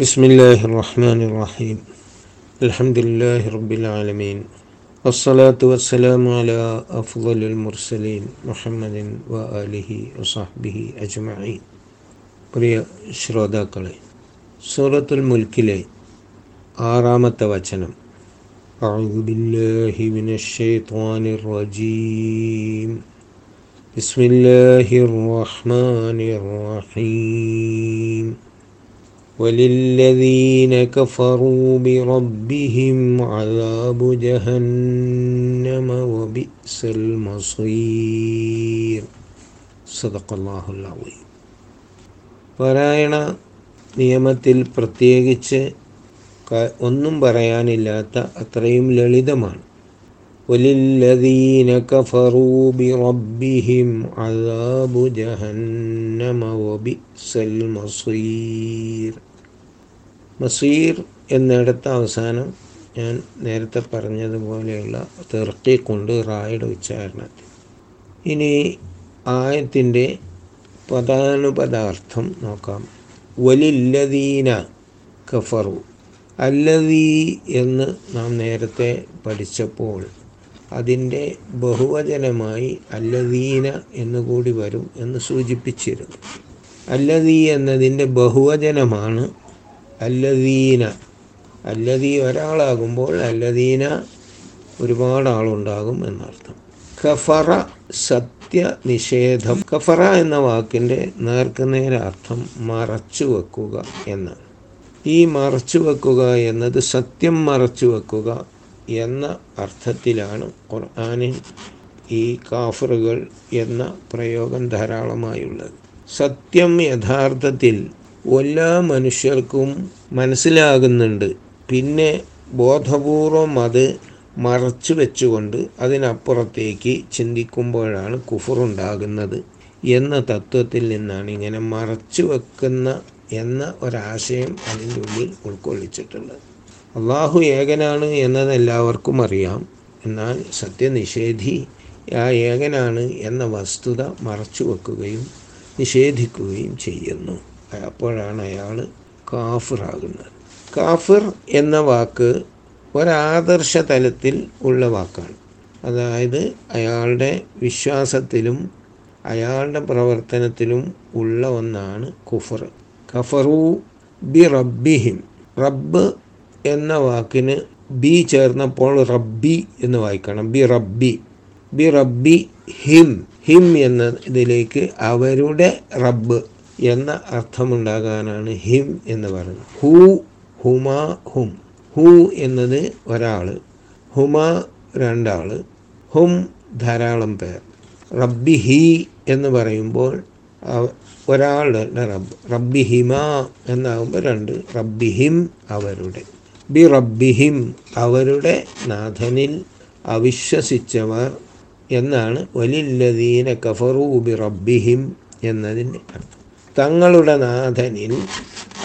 بسم الله الرحمن الرحيم الحمد لله رب العالمين والصلاة والسلام على أفضل المرسلين محمد وآله وصحبه أجمعين പ്രിയ ശ്രോതാക്കളെ സൂറത്തുൽ മുൽക്കിലെ ആറാമത്തെ വചനം أعوذ بالله من الشيطان الرجيم بسم الله الرحمن الرحيم وللذين كفروا بربهم عذاب جهنم وبئس المصير صدق الله العظيم പാരായണ നിയമത്തിൽ പ്രത്യേകിച്ച് ക- ഒന്നും പറയാനില്ലാത്ത അത്രയും ലളിതമാണ് وللذين كفروا بربهم عذاب جهنم وبئس المصير മസീർ എന്നിടത്ത് അവസാനം ഞാൻ നേരത്തെ പറഞ്ഞതുപോലെയുള്ള തെർക്കി കൊണ്ട് റായുടെ ഉച്ചാരണത്തിൽ. ഇനി ആയത്തിന്റെ പദാനുപദാർത്ഥം നോക്കാം. വലില്ലദീന കഫറു. അല്ലദീ എന്ന് നാം നേരത്തെ പഠിച്ചപ്പോൾ അതിന്റെ ബഹുവചനമായി അല്ലദീന എന്നുകൂടി വരും എന്ന് സൂചിപ്പിച്ചിരുന്നു. അല്ലദീ എന്നതിന്റെ ബഹുവചനമാണ് അല്ലദീന. അല്ലദീ ഒരാളാകുമ്പോൾ അല്ലദീന ഒരുപാട് ആളുണ്ടാകും എന്നർത്ഥം. കഫറ സത്യനിഷേധം. കഫറ എന്ന വാക്കിന്റെ നേർക്കുനേര അർത്ഥം മറച്ചു വെക്കുക എന്നാണ്. ഈ മറച്ചു വെക്കുക എന്നത് സത്യം മറച്ചു വെക്കുക എന്ന അർത്ഥത്തിലാണ് ഖുർആനിൽ ഈ കാഫറുകൾ എന്ന പ്രയോഗം ധാരാളമായുള്ളത്. സത്യം യഥാർത്ഥത്തിൽ എല്ലാ മനുഷ്യർക്കും മനസ്സിലാകുന്നുണ്ട്. പിന്നെ ബോധപൂർവം അത് മറച്ചു വെച്ചുകൊണ്ട് അതിനപ്പുറത്തേക്ക് ചിന്തിക്കുമ്പോഴാണ് കുഫറുണ്ടാകുന്നത് എന്ന തത്വത്തിൽ നിന്നാണ് ഇങ്ങനെ മറച്ചു വെക്കുന്ന എന്ന ഒരാശയം അതിന്റെ ഉള്ളിൽ ഉൾക്കൊള്ളിച്ചിട്ടുള്ളത്. അള്ളാഹു ഏകനാണ് എന്നത് എല്ലാവർക്കും അറിയാം. എന്നാൽ സത്യനിഷേധി ആ ഏകനാണ് എന്ന വസ്തുത മറച്ചു വെക്കുകയും നിഷേധിക്കുകയും ചെയ്യുന്നു. അപ്പോഴാണ് അയാൾ കാഫിറാകുന്നത്. കാഫിർ എന്ന വാക്ക് ഒരാദർശ തലത്തിൽ ഉള്ള വാക്കാണ്. അതായത് അയാളുടെ വിശ്വാസത്തിലും അയാളുടെ പ്രവർത്തനത്തിലും ഉള്ള ഒന്നാണ് കുഫർ. കഫറു ബി റബ്ബിഹിം. റബ്ബ് എന്ന വാക്കിന് ബി ചേർന്നപ്പോൾ റബ്ബി എന്ന് വായിക്കണം. ബി റബ്ബി. ബി റബ്ബി ഹിം ഹിം എന്ന ഇതിലേക്ക് അവരുടെ റബ്ബ് എന്ന അർത്ഥമുണ്ടാകാനാണ് ഹിം എന്ന് പറയുന്നത്. Who ഹുമാ hmm. ഹൂ എന്നത് ഒരാൾ ഹുമാ രണ്ടാൾ ഹും ധാരാളം പേർ. റബ്ബി ഹി എന്ന് പറയുമ്പോൾ ഒരാളുടെ റബ്ബ്. റബ്ബി ഹിമ എന്നാകുമ്പോൾ രണ്ട് റബ്ബി ഹിം അവരുടെ. ബി റബ്ബിഹിം അവരുടെ നാഥനിൽ അവിശ്വസിച്ചവർ എന്നാണ്. വലില്ലദീന കഫറൂബി റബ്ബിഹിം എന്നതിന്റെ അർത്ഥം. തങ്ങളുടെ നാഥനിൽ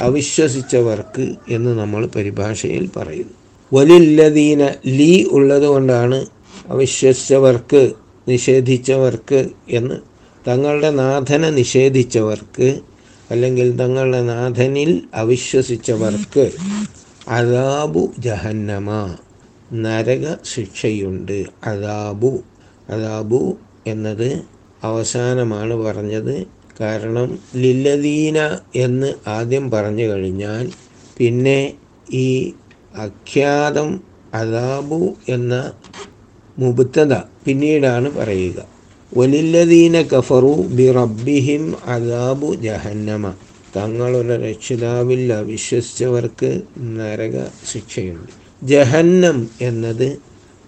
അവിശ്വസിച്ചവർക്ക് എന്ന് നമ്മൾ പരിഭാഷയിൽ പറയുന്നു. വലില്ലദീന ലീ ഉള്ളത് കൊണ്ടാണ് അവിശ്വസിച്ചവർക്ക് നിഷേധിച്ചവർക്ക് എന്ന്. തങ്ങളുടെ നാഥനെ നിഷേധിച്ചവർക്ക് അല്ലെങ്കിൽ തങ്ങളുടെ നാഥനിൽ അവിശ്വസിച്ചവർക്ക് അതാബു ജഹന്നമ നരക ശിക്ഷയുണ്ട്. അതാബു അതാബു എന്നത് അവസാനമാണ് പറഞ്ഞത്. കാരണം ലില്ലദീന എന്ന് ആദ്യം പറഞ്ഞു കഴിഞ്ഞാൽ പിന്നെ ഈ അഖ്യാതം അദാബു എന്ന മുബുത്തത പിന്നീടാണ് പറയുക. വലില്ലദീന കഫറു ബി റബ്ബിഹിം അദാബു ജഹന്നമ. തങ്ങളുടെ രക്ഷിതാവിൽ അവിശ്വസിച്ചവർക്ക് നരക ശിക്ഷയുണ്ട്. ജഹന്നം എന്നത്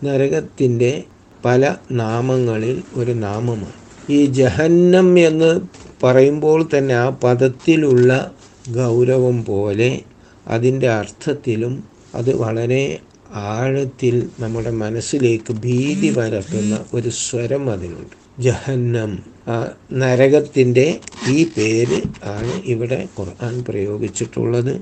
നരകത്തിന്റെ പല നാമങ്ങളിൽ ഒരു നാമമാണ്. ഈ ജഹന്നം എന്ന് പറയുമ്പോൾ തന്നെ ആ പദത്തിലുള്ള ഗൗരവം പോലെ അതിന്റെ അർത്ഥത്തിലും അത് വളരെ ആഴത്തിൽ നമ്മുടെ മനസ്സിലേക്ക് ഭീതി പരത്തുന്ന ഒരു സ്വരം അതിനുണ്ട് ജഹന്നം. നരകത്തിന്റെ ഈ പേര് ആണ് ഇവിടെ ഖുർആൻ പ്രയോഗിച്ചിട്ടുള്ളത്.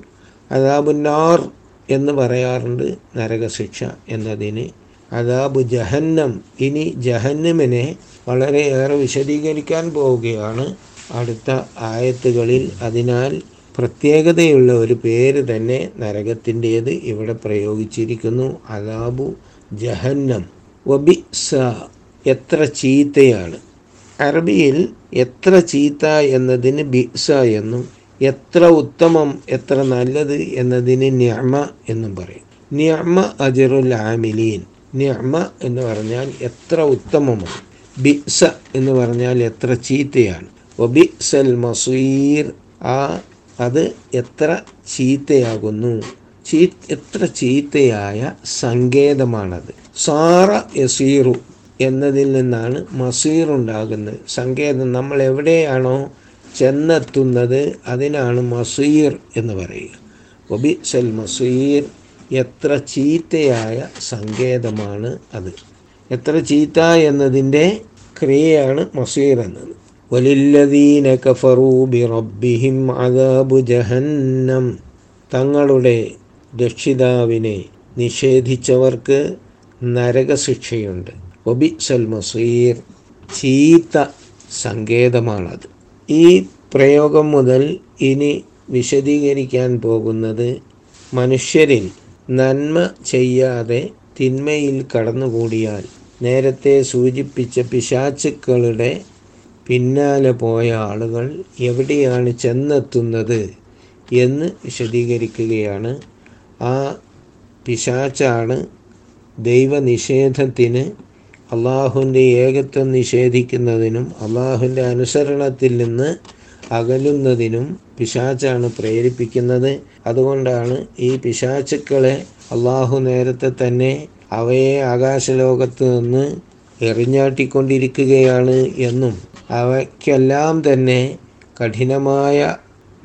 അതാബുന്നാർ എന്ന് പറയാറുണ്ട് നരകശിക്ഷ എന്നതിന്. അതാബു ജഹന്നം. ഇനി ജഹന്നമിനെ വളരെയേറെ വിശദീകരിക്കാൻ പോവുകയാണ്. അടുത്ത ആയത്തുകളിൽ അതിനാൽ പ്രത്യേകതയുള്ള ഒരു പേര് തന്നെ നരകത്തിന്റേത് ഇവിടെ പ്രയോഗിച്ചിരിക്കുന്നു. അലാബു ജഹന്നം. വബിസ എത്ര ചീത്തയാണ്. അറബിയിൽ എത്ര ചീത്ത എന്നതിന് ബിസ എന്നും എത്ര ഉത്തമം എത്ര നല്ലത് എന്നതിന് ന്യമ എന്നും പറയും. ന്യമ അജറുൽ ആമിലീൻ. ന്യമ എന്ന് പറഞ്ഞാൽ എത്ര ഉത്തമമാണ്. ബിസ എന്ന് പറഞ്ഞാൽ എത്ര ചീത്തയാണ്. മസീർ. ആ അത് എത്ര ചീത്തയാകുന്നു? ചീ എത്ര ചീത്തയായ സങ്കേതമാണത്. സാറ യസീറു എന്നതിൽ നിന്നാണ് മസീർ ഉണ്ടാകുന്നത്. സങ്കേതം നമ്മൾ എവിടെയാണോ ചെന്നെത്തുന്നത് അതിനാണ് മസീർ എന്ന് പറയുക. ഒബി സെൽ മസീർ എത്ര ചീത്തയായ സങ്കേതമാണ് അത്. എത്ര ചീത്ത എന്നതിന്റെ ക്രിയയാണ് മസീർ എന്നത്. വലില്ലദീന കഫറൂ ബി റബ്ബിഹിം അദാബു ജഹന്നം. തങ്ങളുടെ രക്ഷിതാവിനെ നിഷേധിച്ചവർക്ക് നരകശിക്ഷയുണ്ട്. ഒബിസൽ മസീർ. ചീത്ത സങ്കേതമാണത്. ഈ പ്രയോഗം മുതൽ ഇനി വിശദീകരിക്കാൻ പോകുന്നത് മനുഷ്യരിൽ നന്മ ചെയ്യാതെ തിന്മയിൽ കടന്നുകൂടിയാൽ നേരത്തെ സൂചിപ്പിച്ച പിശാച്ചുക്കളുടെ പിന്നാലെ പോയ ആളുകൾ എവിടെയാണ് ചെന്നെത്തുന്നത് എന്ന് വിശദീകരിക്കുകയാണ്. ആ പിശാച്ചാണ് ദൈവനിഷേധത്തിന് അള്ളാഹുവിന്റെ ഏകത്വം നിഷേധിക്കുന്നതിനും അള്ളാഹുവിന്റെ അനുസരണത്തിൽ നിന്ന് അകലുന്നതിനും പിശാച്ചാണ് പ്രേരിപ്പിക്കുന്നത്. അതുകൊണ്ടാണ് ഈ പിശാച്ചുക്കളെ അള്ളാഹു നേരത്തെ തന്നെ അവയെ ആകാശലോകത്ത് നിന്ന് എറിഞ്ഞാട്ടിക്കൊണ്ടിരിക്കുകയാണ് എന്നും അവയ്ക്കെല്ലാം തന്നെ കഠിനമായ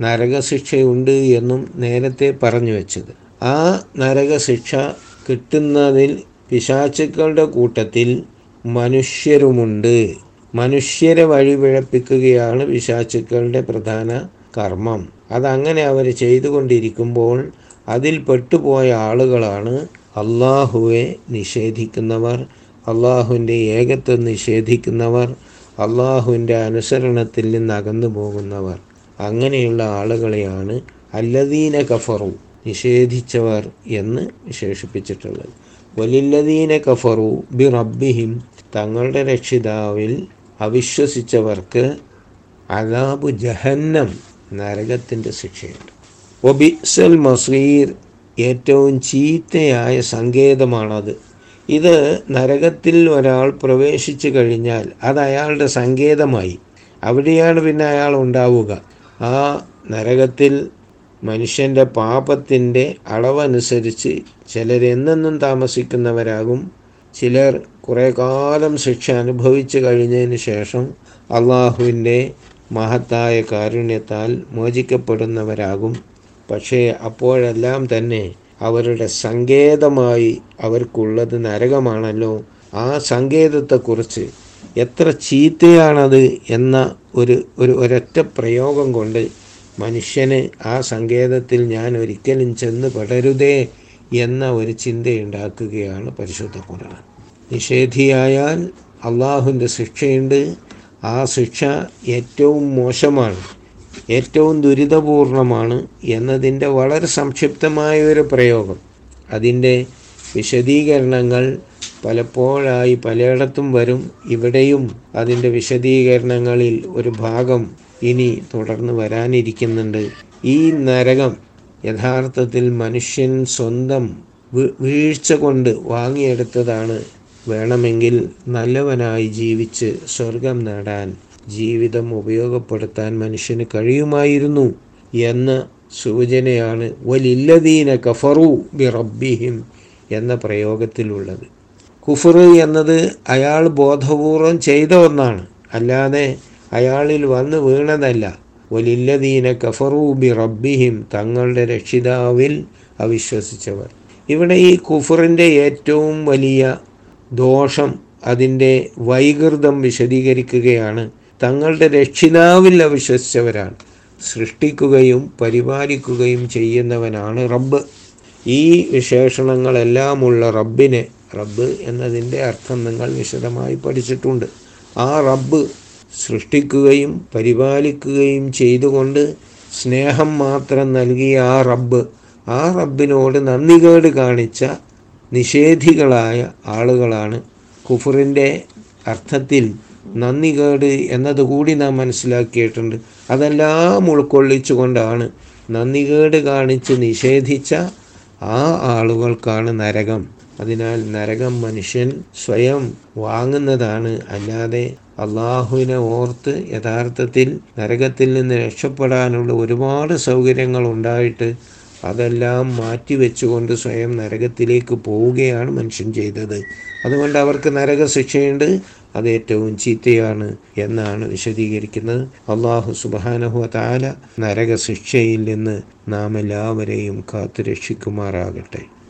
നരകശിക്ഷയുണ്ട് എന്നും നേരത്തെ പറഞ്ഞു വെച്ചത്. ആ നരകശിക്ഷ കിട്ടുന്നതിൽ പിശാച്ചുക്കളുടെ കൂട്ടത്തിൽ മനുഷ്യരുമുണ്ട്. മനുഷ്യരെ വഴിപിഴപ്പിക്കുകയാണ് പിശാച്ചുക്കളുടെ പ്രധാന കർമ്മം. അതങ്ങനെ അവർ ചെയ്തുകൊണ്ടിരിക്കുമ്പോൾ അതിൽ പെട്ടുപോയ ആളുകളാണ് അള്ളാഹുവെ നിഷേധിക്കുന്നവർ അള്ളാഹുവിന്റെ ഏകത്വം നിഷേധിക്കുന്നവർ അള്ളാഹുവിന്റെ അനുസരണത്തിൽ നിന്ന് അകന്നു പോകുന്നവർ. അങ്ങനെയുള്ള ആളുകളെയാണ് അല്ലദീന കഫറു നിഷേധിച്ചവർ എന്ന് വിശേഷിപ്പിച്ചിട്ടുള്ളത്. വലില്ലദീന കഫറു ബി റബ്ബിഹിം തങ്ങളുടെ രക്ഷിതാവിൽ അവിശ്വസിച്ചവർക്ക് അലാബു ജഹന്നം നരകത്തിന്റെ ശിക്ഷയുണ്ട്. ഒബിസൽ മസീർ ഏറ്റവും ചീത്തയായ സങ്കേതമാണത്. ഇത് നരകത്തിൽ ഒരാൾ പ്രവേശിച്ചു കഴിഞ്ഞാൽ അത് അയാളുടെ സങ്കേതമായി. അവിടെയാണ് പിന്നെ അയാൾ ഉണ്ടാവുക. ആ നരകത്തിൽ മനുഷ്യന്റെ പാപത്തിന്റെ അളവനുസരിച്ച് ചിലരെന്നെന്നും താമസിക്കുന്നവരാകും. ചിലർ കുറേ കാലം ശിക്ഷ അനുഭവിച്ചു കഴിഞ്ഞതിന് ശേഷം അള്ളാഹുവിന്റെ മഹത്തായ കാരുണ്യത്താൽ മോചിക്കപ്പെടുന്നവരാകും. പക്ഷേ അപ്പോഴെല്ലാം തന്നെ അവരുടെ സങ്കേതമായി അവർക്കുള്ളത് നരകമാണല്ലോ. ആ സങ്കേതത്തെക്കുറിച്ച് എത്ര ചീത്തയാണത് എന്ന ഒരു ഒരു ഒരൊറ്റ പ്രയോഗം കൊണ്ട് മനുഷ്യന് ആ സങ്കേതത്തിൽ ഞാൻ ഒരിക്കലും ചെന്ന് പെടരുതേ എന്ന ഒരു ചിന്തയുണ്ടാക്കുകയാണ് പരിശുദ്ധ ഖുർആൻ. നിഷേധിയായാൽ അള്ളാഹുവിന്റെ ശിക്ഷയുണ്ട്. ആ ശിക്ഷ ഏറ്റവും മോശമാണ്. ഏറ്റവും ദുരിതപൂർണമാണ് എന്നതിന്റെ വളരെ സംക്ഷിപ്തമായ ഒരു പ്രയോഗം. അതിന്റെ വിശദീകരണങ്ങൾ പലപ്പോഴായി പലയിടത്തും വരും. ഇവിടെയും അതിന്റെ വിശദീകരണങ്ങളിൽ ഒരു ഭാഗം ഇനി തുടർന്ന് വരാനിരിക്കുന്നുണ്ട്. ഈ നരകം യഥാർത്ഥത്തിൽ മനുഷ്യൻ സ്വന്തം വീഴ്ച കൊണ്ട് വാങ്ങിയെടുത്തതാണ്. വേണമെങ്കിൽ നല്ലവനായി ജീവിച്ച് സ്വർഗം നേടാൻ ജീവിതം ഉപയോഗപ്പെടുത്താൻ മനുഷ്യന് കഴിയുമായിരുന്നു എന്ന സൂചനയാണ് വലില്ലദീന കഫറു ബി റബ്ബിഹിം എന്ന പ്രയോഗത്തിലുള്ളത്. കുഫർ എന്നത് അയാൾ ബോധപൂർവം ചെയ്ത ഒന്നാണ്. അല്ലാതെ അയാളിൽ വന്ന് വീണതല്ല. വലില്ലദീന കഫറു ബി റബ്ബിഹിം തങ്ങളുടെ രക്ഷിതാവിൽ അവിശ്വസിച്ചവർ. ഇവിടെ ഈ കുഫറിന്റെ ഏറ്റവും വലിയ ദോഷം അതിന്റെ വൈകൃതം വിശദീകരിക്കുകയാണ്. തങ്ങളുടെ രക്ഷിതാവിൽ അവിശ്വസിച്ചവരാണ്. സൃഷ്ടിക്കുകയും പരിപാലിക്കുകയും ചെയ്യുന്നവനാണ് റബ്ബ്. ഈ വിശേഷണങ്ങളെല്ലാമുള്ള റബ്ബിനെ റബ്ബ് എന്നതിന്റെ അർത്ഥം നിങ്ങൾ വിശദമായി പഠിച്ചിട്ടുണ്ട്. ആ റബ്ബ് സൃഷ്ടിക്കുകയും പരിപാലിക്കുകയും ചെയ്തുകൊണ്ട് സ്നേഹം മാത്രം നൽകിയ ആ റബ്ബ് ആ റബ്ബിനോട് നന്ദികേട് കാണിച്ച നിഷേധികളായ ആളുകളാണ്. കുഫറിന്റെ അർത്ഥത്തിൽ നന്ദികേട് എന്നതുകൂടി നാം മനസ്സിലാക്കിയിട്ടുണ്ട്. അതെല്ലാം ഉൾക്കൊള്ളിച്ചുകൊണ്ടാണ് നന്ദികേട് കാണിച്ച് നിഷേധിച്ച ആ ആളുകൾക്കാണ് നരകം. അതിനാൽ നരകം മനുഷ്യൻ സ്വയം വാങ്ങുന്നതാണ്. അല്ലാതെ അള്ളാഹുവിനെ ഓർത്ത് യഥാർത്ഥത്തിൽ നരകത്തിൽ നിന്ന് രക്ഷപ്പെടാനുള്ള ഒരുപാട് സൗകര്യങ്ങൾ ഉണ്ടായിട്ട് അതെല്ലാം മാറ്റിവെച്ചുകൊണ്ട് സ്വയം നരകത്തിലേക്ക് പോവുകയാണ് മനുഷ്യൻ ചെയ്തത്. അതുകൊണ്ട് അവർക്ക് നരക ശിക്ഷയുണ്ട് അത് ഏറ്റവും ചീത്തയാണ് എന്നാണ് വിശദീകരിക്കുന്നത്. അള്ളാഹു സുബാനഹു താല നരക ശിക്ഷയിൽ നിന്ന് നാം എല്ലാവരെയും കാത്തു രക്ഷിക്കുമാറാകട്ടെ